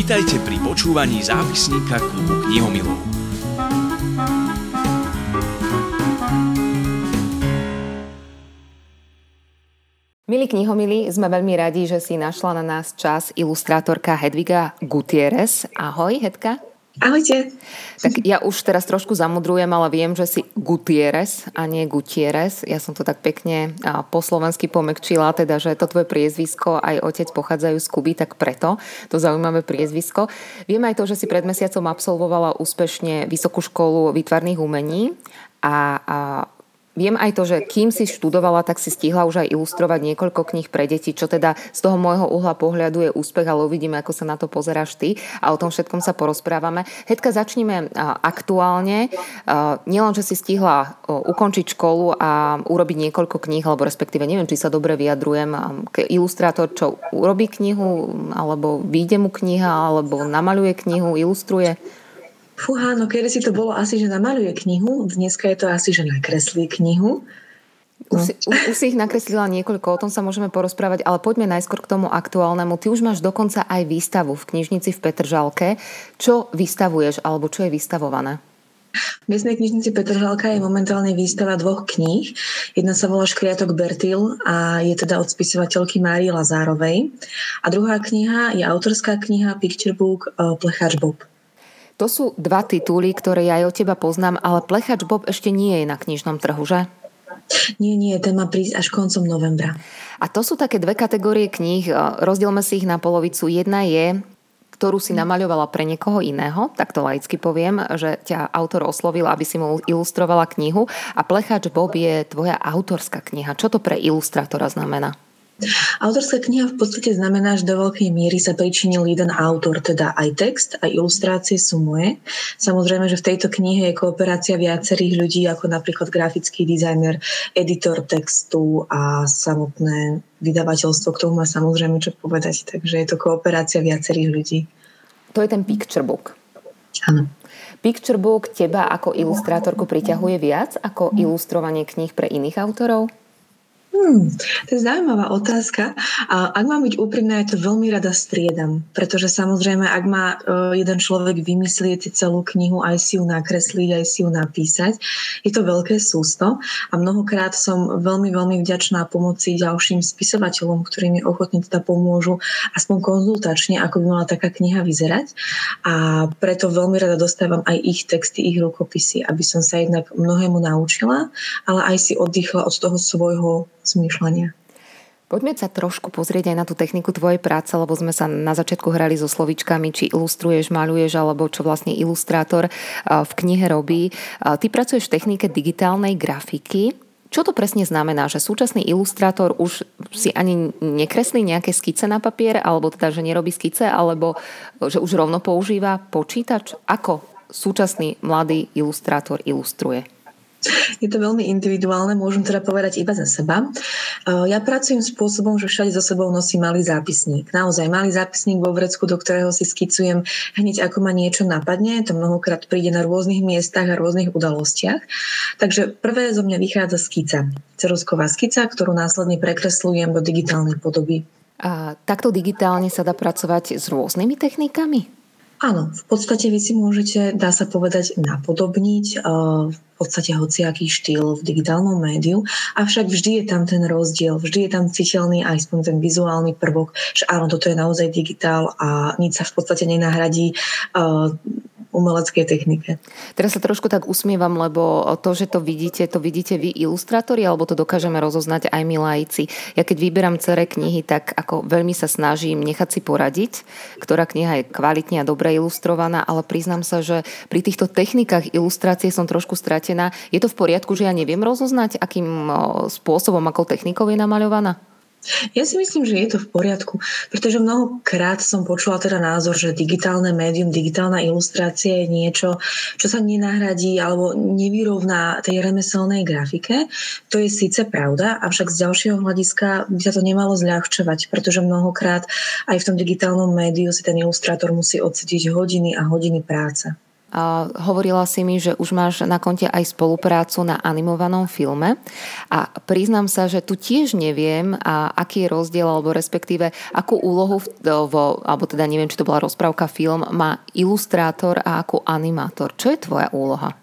Vitajte pri počúvaní zápisníka klubu knihomilov. Milí knihomili, sme veľmi radi, že si našla na nás čas ilustrátorka Hedviga Gutierrez. Ahoj, Hedka. Ahojte. Tak ja už teraz trošku zamudrujem, ale viem, že si Gutierrez a nie Gutierrez. Ja som to tak pekne po slovensky pomekčila, teda, že to tvoje priezvisko aj otec pochádzajú z Kuby, tak preto to zaujímavé priezvisko. Viem aj to, že si pred mesiacom absolvovala úspešne Vysokú školu výtvarných umení a, a Viem aj to, že kým si študovala, tak si stihla už aj ilustrovať niekoľko kníh pre deti, čo teda z toho môjho uhla pohľadu je úspech, ale uvidíme, ako sa na to pozeráš ty a o tom všetkom sa porozprávame. Hedka, začneme aktuálne. Nielen, že si stihla ukončiť školu a urobiť niekoľko kníh, alebo respektíve neviem, či sa dobre vyjadrujem, ilustrátor, čo urobí knihu, alebo vyjde mu kniha, alebo namaluje knihu, ilustruje? Fúha, no kedy si to bolo asi, že namaluje knihu, dneska je to asi, že nakreslí knihu. No. Už, si, už si ich nakreslila niekoľko, o tom sa môžeme porozprávať, ale poďme najskôr k tomu aktuálnemu. Ty už máš dokonca aj výstavu v knižnici v Petržalke. Čo vystavuješ, alebo čo je vystavované? V miestnej knižnici Petržalka je momentálne výstava dvoch kníh. Jedna sa volá Škriatok Bertil a je teda od spisovateľky Márie Lazárovej. A druhá kniha je autorská kniha Picture Book eh, Plechač Bob. To sú dva tituly, ktoré ja aj od teba poznám, ale Plechač Bob ešte nie je na knižnom trhu, že? Nie, nie, ten má prísť až koncom novembra. A to sú také dve kategórie kníh, rozdielme si ich na polovicu. Jedna je, ktorú si namaľovala pre niekoho iného, tak to laicky poviem, že ťa autor oslovil, aby si mu ilustrovala knihu a Plechač Bob je tvoja autorská kniha. Čo to pre ilustrátora znamená? Autorská kniha v podstate znamená, že do veľkej miery sa pričinil jeden autor, teda aj text, aj ilustrácie sú moje. Samozrejme, že v tejto knihe je kooperácia viacerých ľudí, ako napríklad grafický dizajner, editor textu a samotné vydavateľstvo, k tomu má samozrejme čo povedať. Takže je to kooperácia viacerých ľudí. To je ten picture book. Áno. Picture book teba ako ilustrátorku priťahuje viac ako ilustrovanie kníh pre iných autorov? Hmm, to je zaujímavá otázka. A ak mám byť úprimná, ja to veľmi rada striedam, pretože samozrejme, ak má uh, jeden človek vymyslieť celú knihu, aj si ju nakresliť, aj si ju napísať, je to veľké sústo a mnohokrát som veľmi, veľmi vďačná pomoci ďalším spisovateľom, ktorí mi ochotne teda pomôžu aspoň konzultačne, ako by mala taká kniha vyzerať. A preto veľmi rada dostávam aj ich texty, ich rukopisy, aby som sa jednak mnohému naučila, ale aj si oddychla od toho svojho zmýšľania. Poďme sa trošku pozrieť aj na tú techniku tvojej práce, lebo sme sa na začiatku hrali so slovičkami, či ilustruješ, maluješ, alebo čo vlastne ilustrátor v knihe robí. Ty pracuješ v technike digitálnej grafiky. Čo to presne znamená, že súčasný ilustrátor už si ani nekreslí nejaké skice na papier, alebo teda, že nerobí skice, alebo že už rovno používa počítač? Ako súčasný mladý ilustrátor ilustruje? Je to veľmi individuálne, môžem teda povedať iba za seba. Ja pracujem spôsobom, že všade so sebou nosím malý zápisník. Naozaj malý zápisník vo vrecku, do ktorého si skicujem hneď ako ma niečo napadne. To mnohokrát príde na rôznych miestach a rôznych udalostiach. Takže prvé zo mňa vychádza skica. Cerusková skica, ktorú následne prekresľujem do digitálnej podoby. A takto digitálne sa dá pracovať s rôznymi technikami? Áno, v podstate vy si môžete, dá sa povedať, napodobniť v podstate hociaký štýl v digitálnom médiu, avšak vždy je tam ten rozdiel, vždy je tam citeľný aj ten vizuálny prvok, že áno, toto je naozaj digitál a nič sa v podstate nenahradí umeleckej technike. Teraz sa trošku tak usmievam, lebo to, že to vidíte, to vidíte vy ilustrátori, alebo to dokážeme rozoznať aj my laici. Ja keď vyberám cere knihy, tak ako veľmi sa snažím nechať si poradiť, ktorá kniha je kvalitne a dobre ilustrovaná, ale priznám sa, že pri týchto technikách ilustrácie som trošku stratená. Je to v poriadku, že ja neviem rozoznať, akým spôsobom, akou technikou je namaľovaná? Ja si myslím, že je to v poriadku, pretože mnohokrát som počula teda názor, že digitálne médium, digitálna ilustrácia je niečo, čo sa nenahradí alebo nevyrovná tej remeselnej grafike. To je síce pravda, avšak z ďalšieho hľadiska by sa to nemalo zľahčovať, pretože mnohokrát aj v tom digitálnom médiu si ten ilustrátor musí odsediť hodiny a hodiny práce. Hovorila si mi, že už máš na konte aj spoluprácu na animovanom filme a priznám sa, že tu tiež neviem, a aký je rozdiel, alebo respektíve akú úlohu, vo, alebo teda neviem, či to bola rozprávka film, má ilustrátor a akú animátor. Čo je tvoja úloha?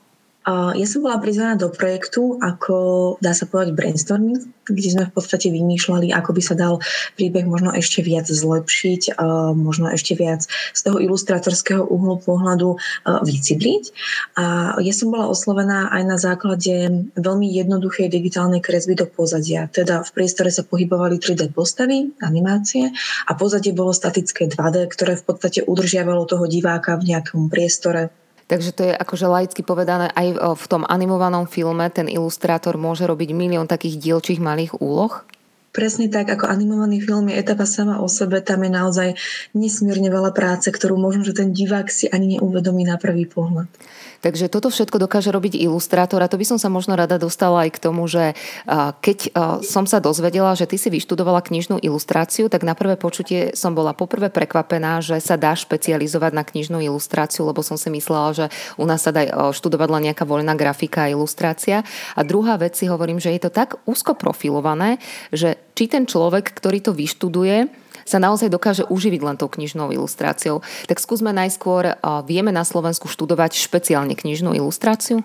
Ja som bola prizvaná do projektu ako, dá sa povedať, brainstorming, kde sme v podstate vymýšľali, ako by sa dal príbeh možno ešte viac zlepšiť, možno ešte viac z toho ilustrátorského uhlu pohľadu vycibliť. A ja som bola oslovená aj na základe veľmi jednoduchej digitálnej kresby do pozadia. Teda v priestore sa pohybovali 3D postavy, animácie a pozadie bolo statické 2D, ktoré v podstate udržiavalo toho diváka v nejakom priestore Takže to je akože laicky povedané, aj v tom animovanom filme ten ilustrátor môže robiť milión takých dielčích malých úloh? Presne tak, ako animovaný film je etapa sama o sebe, tam je naozaj nesmierne veľa práce, ktorú možno, že ten divák si ani neuvedomí na prvý pohľad. Takže toto všetko dokáže robiť ilustrátor a to by som sa možno rada dostala aj k tomu, že keď som sa dozvedela, že ty si vyštudovala knižnú ilustráciu, tak na prvé počutie som bola poprvé prekvapená, že sa dá špecializovať na knižnú ilustráciu, lebo som si myslela, že u nás sa dá študovať len nejaká voľná grafika a ilustrácia. A druhá vec si hovorím, že je to tak úzko profilované, že či ten človek, ktorý to vyštuduje, sa naozaj dokáže uživiť len tou knižnou ilustráciou. Tak skúsme najskôr, vieme na Slovensku študovať špeciálne knižnú ilustráciu?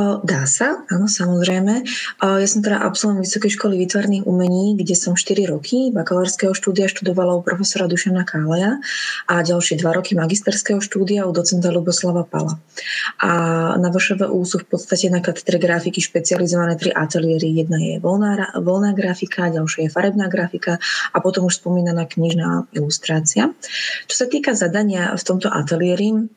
Dá sa, áno, samozrejme. Ja som teda absolvent Vysokej školy výtvarných umení, kde som 4 roky bakalárskeho štúdia študovala u profesora Dušana Káleja a ďalšie 2 roky magisterského štúdia u docenta Luboslava Pala. A na VŠVU sú v podstate na katedre grafiky špecializované tri ateliéry. Jedna je voľná, voľná grafika, ďalšia je farebná grafika a potom už spomínaná knižná ilustrácia. Čo sa týka zadania v tomto ateliéri,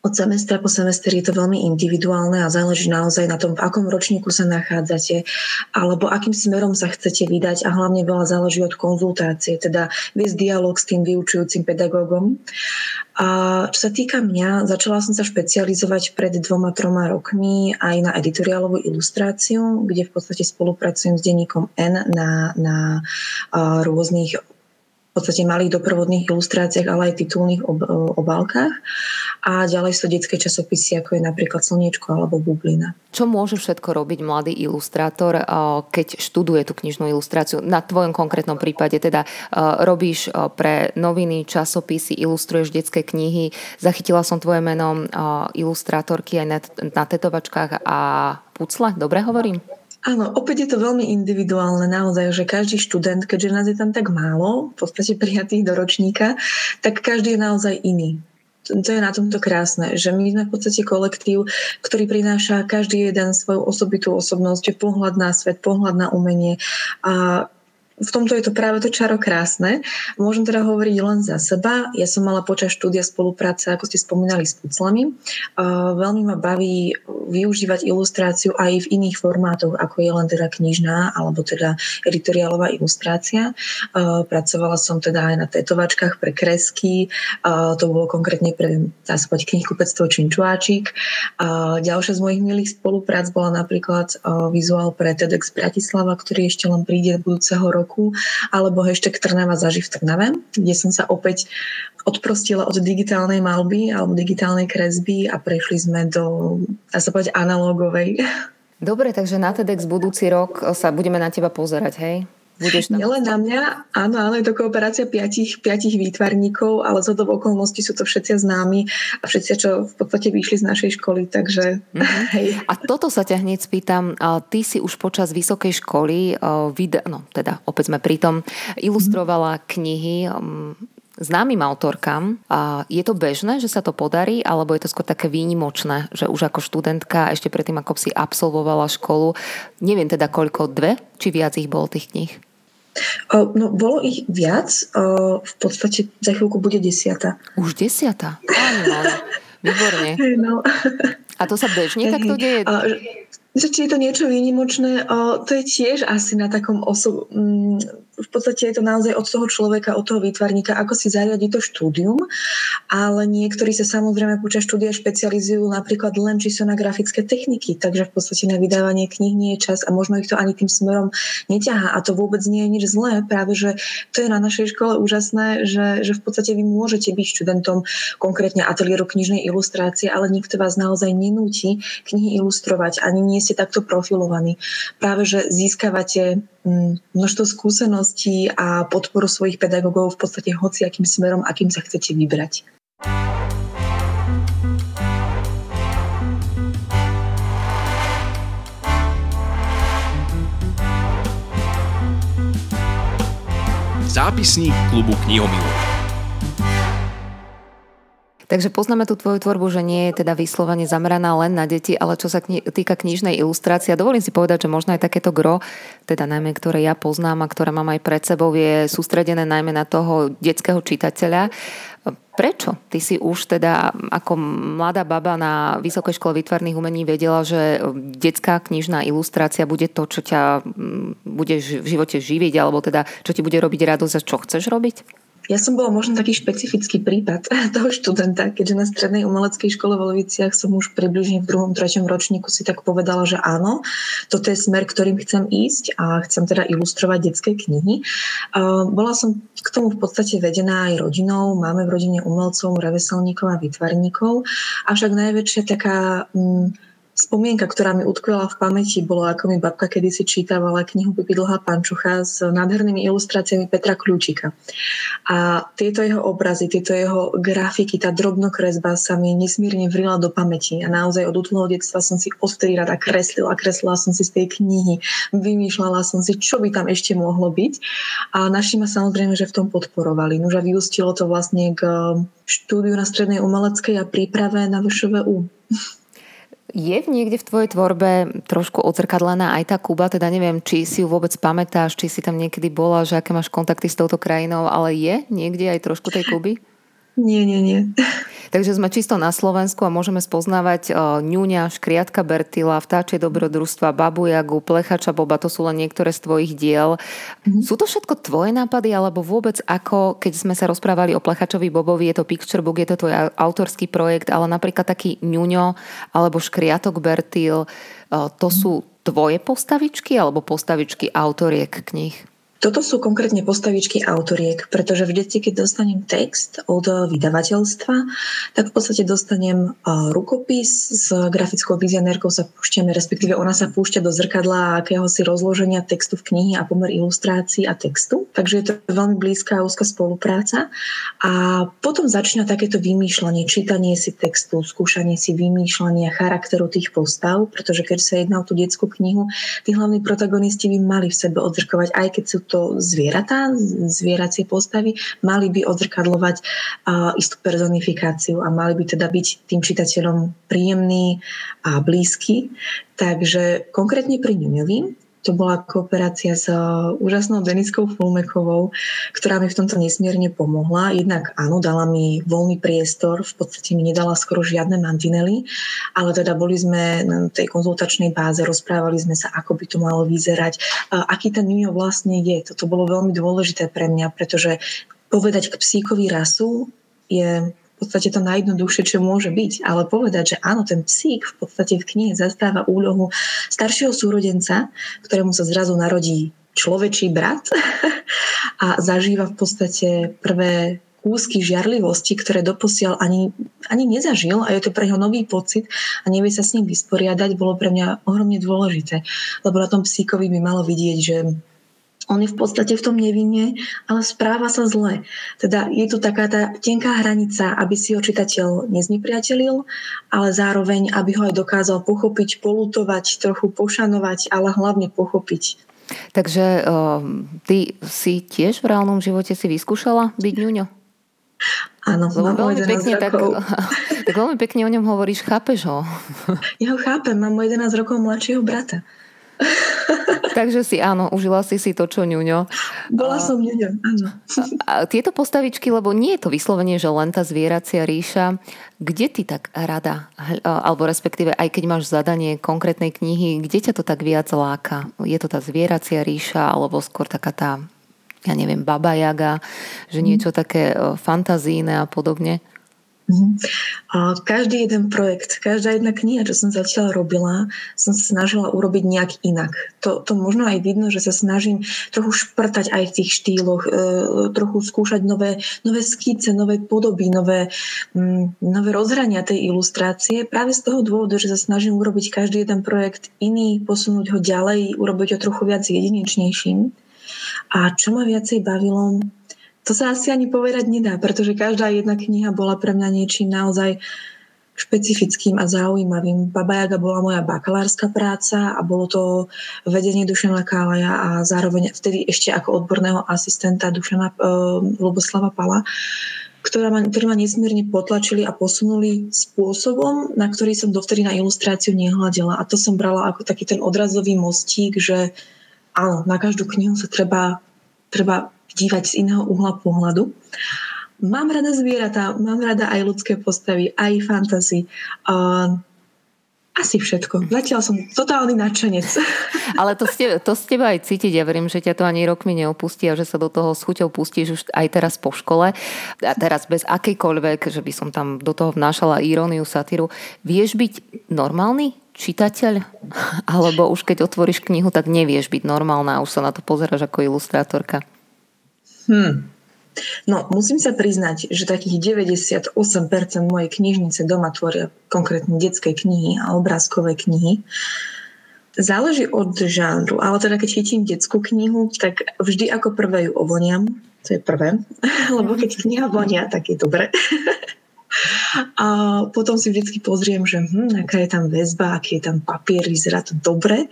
od semestra po semester je to veľmi individuálne a záleží naozaj na tom, v akom ročníku sa nachádzate alebo akým smerom sa chcete vydať a hlavne veľa záleží od konzultácie, teda viesť dialog s tým vyučujúcim pedagógom. A čo sa týka mňa, začala som sa špecializovať pred dvoma, troma rokmi aj na editoriálovú ilustráciu, kde v podstate spolupracujem s denníkom N na, na rôznych v podstate malých doprovodných ilustráciách, ale aj titulných ob, obálkach. A ďalej sú detské časopisy, ako je napríklad Slniečko alebo Bublina. Čo môže všetko robiť mladý ilustrátor, keď študuje tú knižnú ilustráciu? Na tvojom konkrétnom prípade teda robíš pre noviny, časopisy, ilustruješ detské knihy. Zachytila som tvoje meno ilustrátorky aj na, na tetovačkách a pucle. Dobre hovorím? Áno, opäť je to veľmi individuálne naozaj, že každý študent, keďže nás je tam tak málo, v podstate prijatých do ročníka, tak každý je naozaj iný. To je na tomto krásne, že my sme v podstate kolektív, ktorý prináša každý jeden svoju osobitú osobnosť, pohľad na svet, pohľad na umenie a v tomto je to práve to čaro krásne. Môžem teda hovoriť len za seba. Ja som mala počas štúdia spolupráce, ako ste spomínali, s puclami. Veľmi ma baví využívať ilustráciu aj v iných formátoch, ako je len teda knižná alebo teda editoriálová ilustrácia. Pracovala som teda aj na tetovačkách pre kresky. To bolo konkrétne pre, povedať, knihkupectvo Činčuáčik. Ďalšia z mojich milých spoluprác bola napríklad vizuál pre TEDx Bratislava, ktorý ešte len príde budúceho roku roku, alebo hashtag Trnava zaži v Trnave, kde som sa opäť odprostila od digitálnej malby alebo digitálnej kresby a prešli sme do, dá sa povedať, analógovej. Dobre, takže na TEDx budúci rok sa budeme na teba pozerať, hej? Budeš tam... Nielen na mňa, áno, áno, je to kooperácia piatich, piatich výtvarníkov, ale za v okolnosti sú to všetci známi a všetci, čo v podstate vyšli z našej školy, takže mm-hmm. hej. A toto sa ťa hneď spýtam, ty si už počas vysokej školy, vid- no teda opäť sme pri tom, ilustrovala mm-hmm. knihy známym autorkám. A je to bežné, že sa to podarí, alebo je to skôr také výnimočné, že už ako študentka, ešte predtým, ako si absolvovala školu, neviem teda koľko, dve, či viac ich bolo tých kníh? No, bolo ich viac. V podstate za chvíľku bude desiata. Už desiata? Áno, výborne. No. A to sa bežne takto deje? Že či je to niečo výnimočné, to je tiež asi na takom oso- mm, v podstate je to naozaj od toho človeka, od toho výtvarníka, ako si zariadi to štúdium, ale niektorí sa samozrejme počas štúdia špecializujú napríklad len či na grafické techniky, takže v podstate na vydávanie kníh nie je čas a možno ich to ani tým smerom neťahá a to vôbec nie je nič zlé, práve že to je na našej škole úžasné, že, že v podstate vy môžete byť študentom konkrétne ateliéru knižnej ilustrácie, ale nikto vás naozaj nenúti knihy ilustrovať, ani nie ste takto profilovaní. Práve, že získavate množstvo skúseností a podporu svojich pedagógov v podstate hociakým smerom, akým sa chcete vybrať. Zápisník klubu knihomilov. Takže poznáme tú tvoju tvorbu, že nie je teda vyslovene zameraná len na deti, ale čo sa kni- týka knižnej ilustrácie, dovolím si povedať, že možno aj takéto gro, teda najmä ktoré ja poznám a ktoré mám aj pred sebou, je sústredené najmä na toho detského čitateľa. Prečo? Ty si už teda ako mladá baba na Vysokej škole výtvarných umení vedela, že detská knižná ilustrácia bude to, čo ťa bude v živote živiť, alebo teda čo ti bude robiť radosť a čo chceš robiť? Ja som bola možno taký špecifický prípad toho študenta, keďže na strednej umeleckej škole v Loviciach som už približne v druhom, treťom ročníku si tak povedala, že áno, toto je smer, ktorým chcem ísť a chcem teda ilustrovať detské knihy. Bola som k tomu v podstate vedená aj rodinou. Máme v rodine umelcov, reveselníkov a vytvarníkov. Avšak najväčšia taká... Mm, spomienka, ktorá mi utkvela v pamäti, bolo ako mi babka kedysi čítavala knihu Pipi dlhá pančucha s nádhernými ilustráciami Petra Kľúčika. A tieto jeho obrazy, tieto jeho grafiky, tá drobnokresba sa mi nesmírne vrila do pamäti. A naozaj od útlého detstva som si odtedy rada kreslila. Kreslila som si z tej knihy, vymýšľala som si, čo by tam ešte mohlo byť. A naši ma samozrejme, že v tom podporovali. Nož a vyústilo to vlastne k štúdiu na strednej umeleckej a príprave na VŠVU. Je niekde v tvojej tvorbe trošku odzrkadlená aj tá Kuba, teda neviem, či si ju vôbec pamätáš, či si tam niekedy bola, že aké máš kontakty s touto krajinou, ale je niekde aj trošku tej Kuby? Nie, nie, nie. Takže sme čisto na Slovensku a môžeme spoznávať ňuňa, škriatka Bertila, vtáčie dobrodružstva, babu Jagu, plechača Boba, to sú len niektoré z tvojich diel. Mm-hmm. Sú to všetko tvoje nápady, alebo vôbec ako, keď sme sa rozprávali o plechačovi Bobovi, je to picture book, je to tvoj autorský projekt, ale napríklad taký ňuňo alebo škriatok Bertil, to sú tvoje postavičky alebo postavičky autoriek knih? Toto sú konkrétne postavičky autoriek, pretože vždy, keď dostanem text od vydavateľstva, tak v podstate dostanem rukopis, s grafickou vizionérkou sa púšťame, respektíve ona sa púšťa do zrkadla akéhosi rozloženia textu v knihy a pomer ilustrácií a textu. Takže je to veľmi blízka úzka spolupráca. A potom začína takéto vymýšľanie, čítanie si textu, skúšanie si vymýšľania charakteru tých postav, pretože keď sa jedná o tú detskú knihu, tí hlavní protagonisti by mali v sebe odzrkovať, aj keď sú to zvieratá, zvieracie postavy, mali by odzrkadlovať istú personifikáciu a mali by teda byť tým čitateľom príjemný a blízky. Takže konkrétne pri Ňuňovi to bola kooperácia s uh, úžasnou Deniskou Fulmekovou, ktorá mi v tomto nesmierne pomohla. Jednak áno, dala mi voľný priestor, v podstate mi nedala skoro žiadne mantinely, ale teda boli sme na tej konzultačnej báze, rozprávali sme sa, ako by to malo vyzerať, aký ten Mio vlastne je. Toto bolo veľmi dôležité pre mňa, pretože povedať k psíkovi rasu je podstate to najjednoduchšie, čo môže byť. Ale povedať, že áno, ten psík v podstate v knihe zastáva úlohu staršieho súrodenca, ktorému sa zrazu narodí človečí brat a zažíva v podstate prvé kúsky žiarlivosti, ktoré doposiaľ ani, ani nezažil a je to pre neho nový pocit a nevie sa s ním vysporiadať, bolo pre mňa ohromne dôležité. Lebo na tom psíkovi by malo vidieť, že on je v podstate v tom nevinne, ale správa sa zle. Teda je tu taká tá tenká hranica, aby si ho čitateľ neznepriateľil, ale zároveň, aby ho aj dokázal pochopiť, polutovať, trochu pošanovať, ale hlavne pochopiť. Takže uh, ty si tiež v reálnom živote si vyskúšala byť ňuňo? Áno, mám veľmi pekne, tak, tak veľmi pekne o ňom hovoríš, chápeš ho? Ja ho chápem, mám 11 rokov mladšieho brata. Takže si áno, užila si si to, čo ňuňo. Bola a, som ňuňo, áno. A, a tieto postavičky, lebo nie je to vyslovene, že len tá zvieracia ríša, kde ty tak rada, alebo respektíve aj keď máš zadanie konkrétnej knihy, kde ťa to tak viac láka? Je to tá zvieracia ríša, alebo skôr taká tá ja neviem, Baba Jaga, že niečo také fantazíne a podobne? Mhm. Každý jeden projekt, každá jedna kniha, čo som zatiaľ robila, som sa snažila urobiť nejak inak. To, to možno aj vidno, že sa snažím trochu šprtať aj v tých štýloch, e, trochu skúšať nové, nové skice, nové podoby, nové, mm, nové rozhrania tej ilustrácie. Práve z toho dôvodu, že sa snažím urobiť každý jeden projekt iný, posunúť ho ďalej, urobiť ho trochu viac jedinečnejším. A čo ma viacej bavilo, to sa asi ani povedať nedá, pretože každá jedna kniha bola pre mňa niečím naozaj špecifickým a zaujímavým. Baba Jaga bola moja bakalárska práca a bolo to vedenie Dušana Kálaja a zároveň vtedy ešte ako odborného asistenta Dušana e, Luboslava Pala, ktorá ma, ktorí ma nesmierne potlačili a posunuli spôsobom, na ktorý som dovtedy na ilustráciu nehľadela. A to som brala ako taký ten odrazový mostík, že áno, na každú knihu sa treba, treba dívať z iného uhla pohľadu. Mám rada zvieratá, mám rada aj ľudské postavy, aj fantasy. Asi všetko. Zatiaľ som totálny nadšenec. Ale to ste, to z aj cítiť. Ja verím, že ťa to ani rok mi neopustí a že sa do toho s chuťou pustíš už aj teraz po škole. A teraz bez akejkoľvek, že by som tam do toho vnášala iróniu, satíru. Vieš byť normálny čitateľ? Alebo už keď otvoríš knihu, tak nevieš byť normálna a už sa na to pozeráš ako ilustrátorka? Hmm. No, musím sa priznať, že takých 98% mojej knižnice doma tvoria konkrétne detské knihy a obrázkové knihy. Záleží od žánru, ale teda keď chytím detskú knihu, tak vždy ako prvé ju ovoniam, to je prvé, lebo keď kniha vonia, tak je dobre. A potom si vždy pozriem, že hm, aká je tam väzba, aký je tam papier, vyzerá to dobre.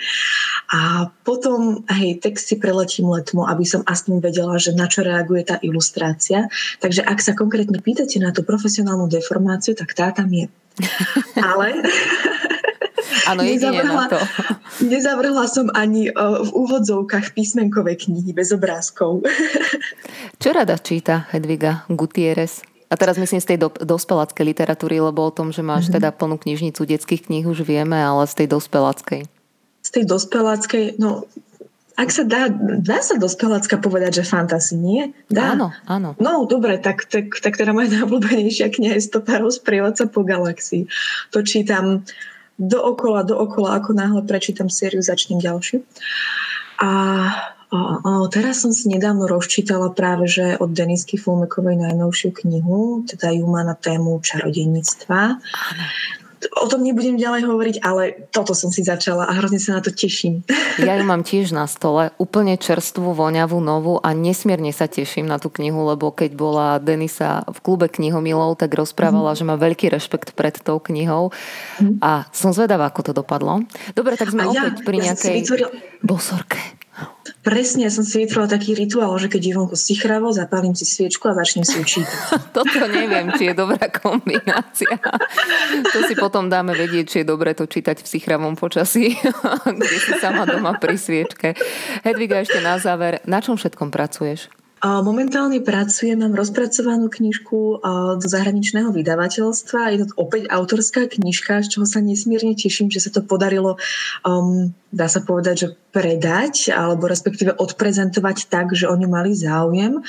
A potom, hej, text si preletím letmo, aby som aspoň vedela, že na čo reaguje tá ilustrácia. Takže ak sa konkrétne pýtate na tú profesionálnu deformáciu, tak tá tam je. Ale Áno, nezavrhla, to. nezavrhla som ani v úvodzovkách písmenkové knihy bez obrázkov. Čo rada číta Hedviga Gutierrez? A teraz myslím z tej do, dospeláckej literatúry, lebo o tom, že máš mm-hmm. teda plnú knižnicu detských kníh už vieme, ale z tej dospeláckej. Z tej dospeláckej, no ak sa dá, dá sa dospelácka povedať, že fantasy, nie? Dá. Áno, áno. No, dobre, tak, tak, tak teda moja najobľúbenejšia kniha je Stopárov sprievodca po galaxii. To čítam dookola, dookola, ako náhle prečítam sériu, začnem ďalšiu. A a, a teraz som si nedávno rozčítala práve, že od Denisky Fulmekovej najnovšiu knihu, teda ju má na tému čarodejníctva. O tom nebudem ďalej hovoriť, ale toto som si začala a hrozne sa na to teším. Ja ju mám tiež na stole, úplne čerstvú, voňavú, novú a nesmierne sa teším na tú knihu, lebo keď bola Denisa v klube knihomilov, tak rozprávala, mm. že má veľký rešpekt pred tou knihou mm. a som zvedavá, ako to dopadlo. Dobre, tak sme a opäť ja, pri nejakej ja vytvoril... bosorke. Presne, ja som si vytvorila taký rituál, že keď je vonku sichravo, zapálim si sviečku a začnem si učiť. Toto neviem, či je dobrá kombinácia. To si potom dáme vedieť, či je dobré to čítať v sichravom počasí, kde si sama doma pri sviečke. Hedviga, ešte na záver, na čom všetkom pracuješ? Momentálne pracujem, mám rozpracovanú knižku do zahraničného vydavateľstva. Je to opäť autorská knižka, z čoho sa nesmierne teším, že sa to podarilo um, dá sa povedať, že predať alebo respektíve odprezentovať tak, že o ňu mali záujem.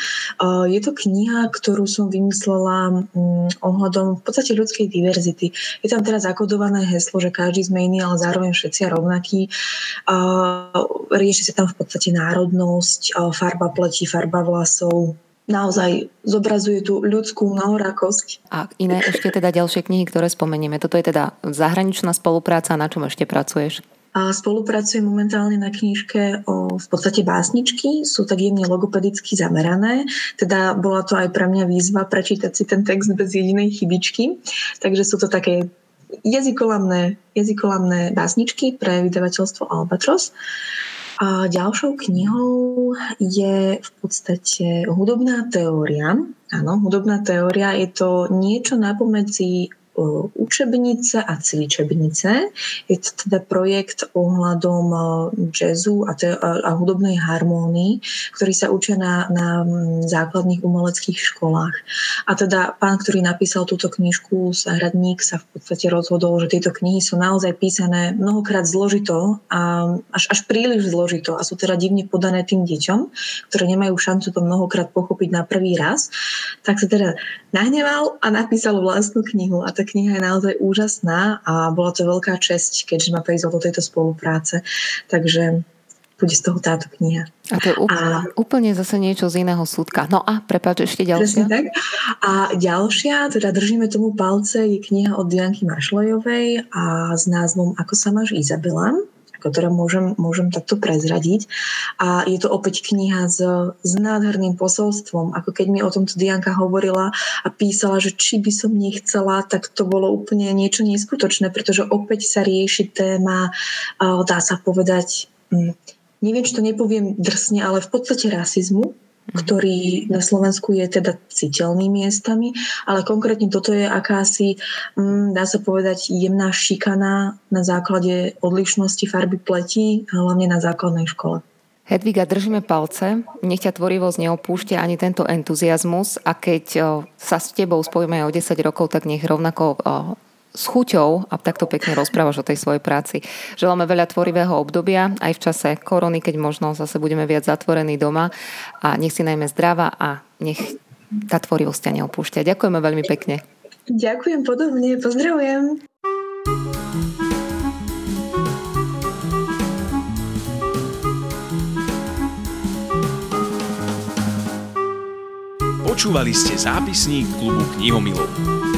Je to kniha, ktorú som vymyslela mm, ohľadom v podstate ľudskej diverzity. Je tam teraz zakodované heslo, že každý sme iný, ale zároveň všetci rovnakí. Rieši sa tam v podstate národnosť, farba pleti, farba vlasov, naozaj zobrazuje tú ľudskú mnohorakosť. A iné ešte teda ďalšie knihy, ktoré spomenieme. Toto je teda zahraničná spolupráca, na čom ešte pracuješ? A spolupracujem momentálne na knižke o v podstate básničky, sú tak jemne logopedicky zamerané, teda bola to aj pre mňa výzva prečítať si ten text bez jedinej chybičky, takže sú to také jazykolamné, jazykolamné básničky pre vydavateľstvo Albatros. A ďalšou knihou je v podstate hudobná teória. Áno, hudobná teória je to niečo napomedzi učebnice a cvičebnice. Je to teda projekt ohľadom jazzu a, te, a hudobnej harmónii, ktorý sa učia na, na základných umeleckých školách. A teda pán, ktorý napísal túto knižku, Sahradník, sa v podstate rozhodol, že tieto knihy sú naozaj písané mnohokrát zložito a až, až príliš zložito a sú teda divne podané tým deťom, ktoré nemajú šancu to mnohokrát pochopiť na prvý raz, tak sa teda nahneval a napísal vlastnú knihu a tá kniha je naozaj úžasná a bola to veľká česť, keďže ma prizval do tejto spolupráce. Takže bude z toho táto kniha. A to je úplne, a, úplne zase niečo z iného súdka. No a prepáč, ešte ďalšia. tak. A ďalšia, teda držíme tomu palce, je kniha od Dianky Mašlojovej a s názvom Ako sa máš Izabela ktoré môžem, môžem takto prezradiť. A je to opäť kniha s, s nádherným posolstvom. Ako keď mi o tomto Dianka hovorila a písala, že či by som nechcela, tak to bolo úplne niečo neskutočné, pretože opäť sa rieši téma, dá sa povedať, hm, neviem, či to nepoviem drsne, ale v podstate rasizmu. Ktorý na Slovensku je teda citeľný miestami, ale konkrétne toto je akási, mm, dá sa povedať, jemná šikana na základe odlišnosti farby pleti, hlavne na základnej škole. Hedviga, držíme palce, nech ťa tvorivosť neopúšťa ani tento entuziasmus a keď sa s tebou spojíme o 10 rokov, tak nech rovnako s chuťou a takto pekne rozprávaš o tej svojej práci. Želáme veľa tvorivého obdobia aj v čase korony, keď možno zase budeme viac zatvorení doma a nech si najmä zdravá a nech tá tvorivosť ťa neopúšťa. Ďakujeme veľmi pekne. Ďakujem podobne, pozdravujem. Počúvali ste zápisník klubu knihomilov.